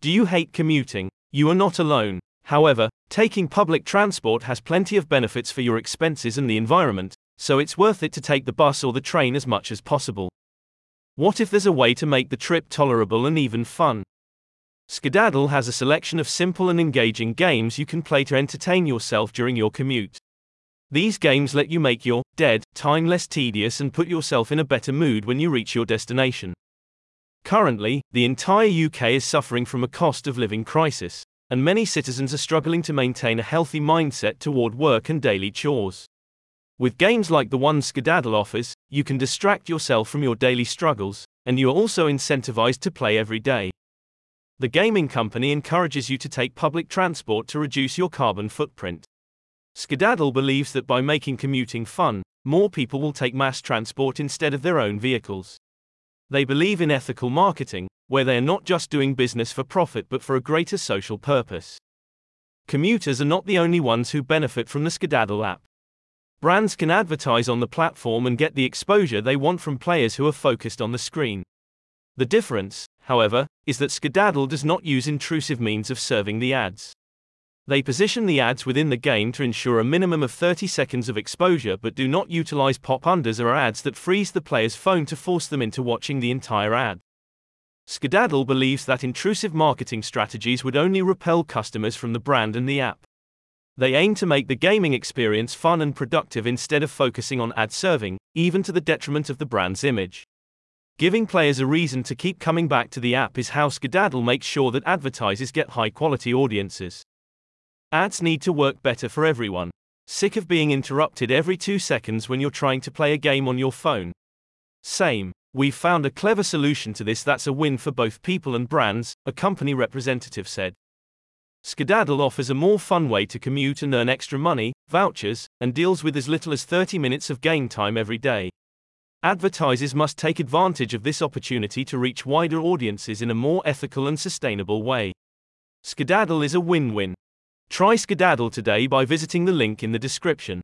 Do you hate commuting? You are not alone. However, taking public transport has plenty of benefits for your expenses and the environment, so it's worth it to take the bus or the train as much as possible. What if there's a way to make the trip tolerable and even fun? Skedaddle has a selection of simple and engaging games you can play to entertain yourself during your commute. These games let you make your dead time less tedious and put yourself in a better mood when you reach your destination. Currently, the entire UK is suffering from a cost of living crisis, and many citizens are struggling to maintain a healthy mindset toward work and daily chores. With games like the one Skedaddle offers, you can distract yourself from your daily struggles, and you are also incentivized to play every day. The gaming company encourages you to take public transport to reduce your carbon footprint. Skedaddle believes that by making commuting fun, more people will take mass transport instead of their own vehicles. They believe in ethical marketing, where they are not just doing business for profit but for a greater social purpose. Commuters are not the only ones who benefit from the Skedaddle app. Brands can advertise on the platform and get the exposure they want from players who are focused on the screen. The difference, however, is that Skedaddle does not use intrusive means of serving the ads. They position the ads within the game to ensure a minimum of 30 seconds of exposure but do not utilize pop unders or ads that freeze the player's phone to force them into watching the entire ad. Skedaddle believes that intrusive marketing strategies would only repel customers from the brand and the app. They aim to make the gaming experience fun and productive instead of focusing on ad serving, even to the detriment of the brand's image. Giving players a reason to keep coming back to the app is how Skedaddle makes sure that advertisers get high quality audiences. Ads need to work better for everyone. Sick of being interrupted every two seconds when you're trying to play a game on your phone? Same. We've found a clever solution to this that's a win for both people and brands, a company representative said. Skedaddle offers a more fun way to commute and earn extra money, vouchers, and deals with as little as 30 minutes of game time every day. Advertisers must take advantage of this opportunity to reach wider audiences in a more ethical and sustainable way. Skedaddle is a win win. Try Skedaddle today by visiting the link in the description.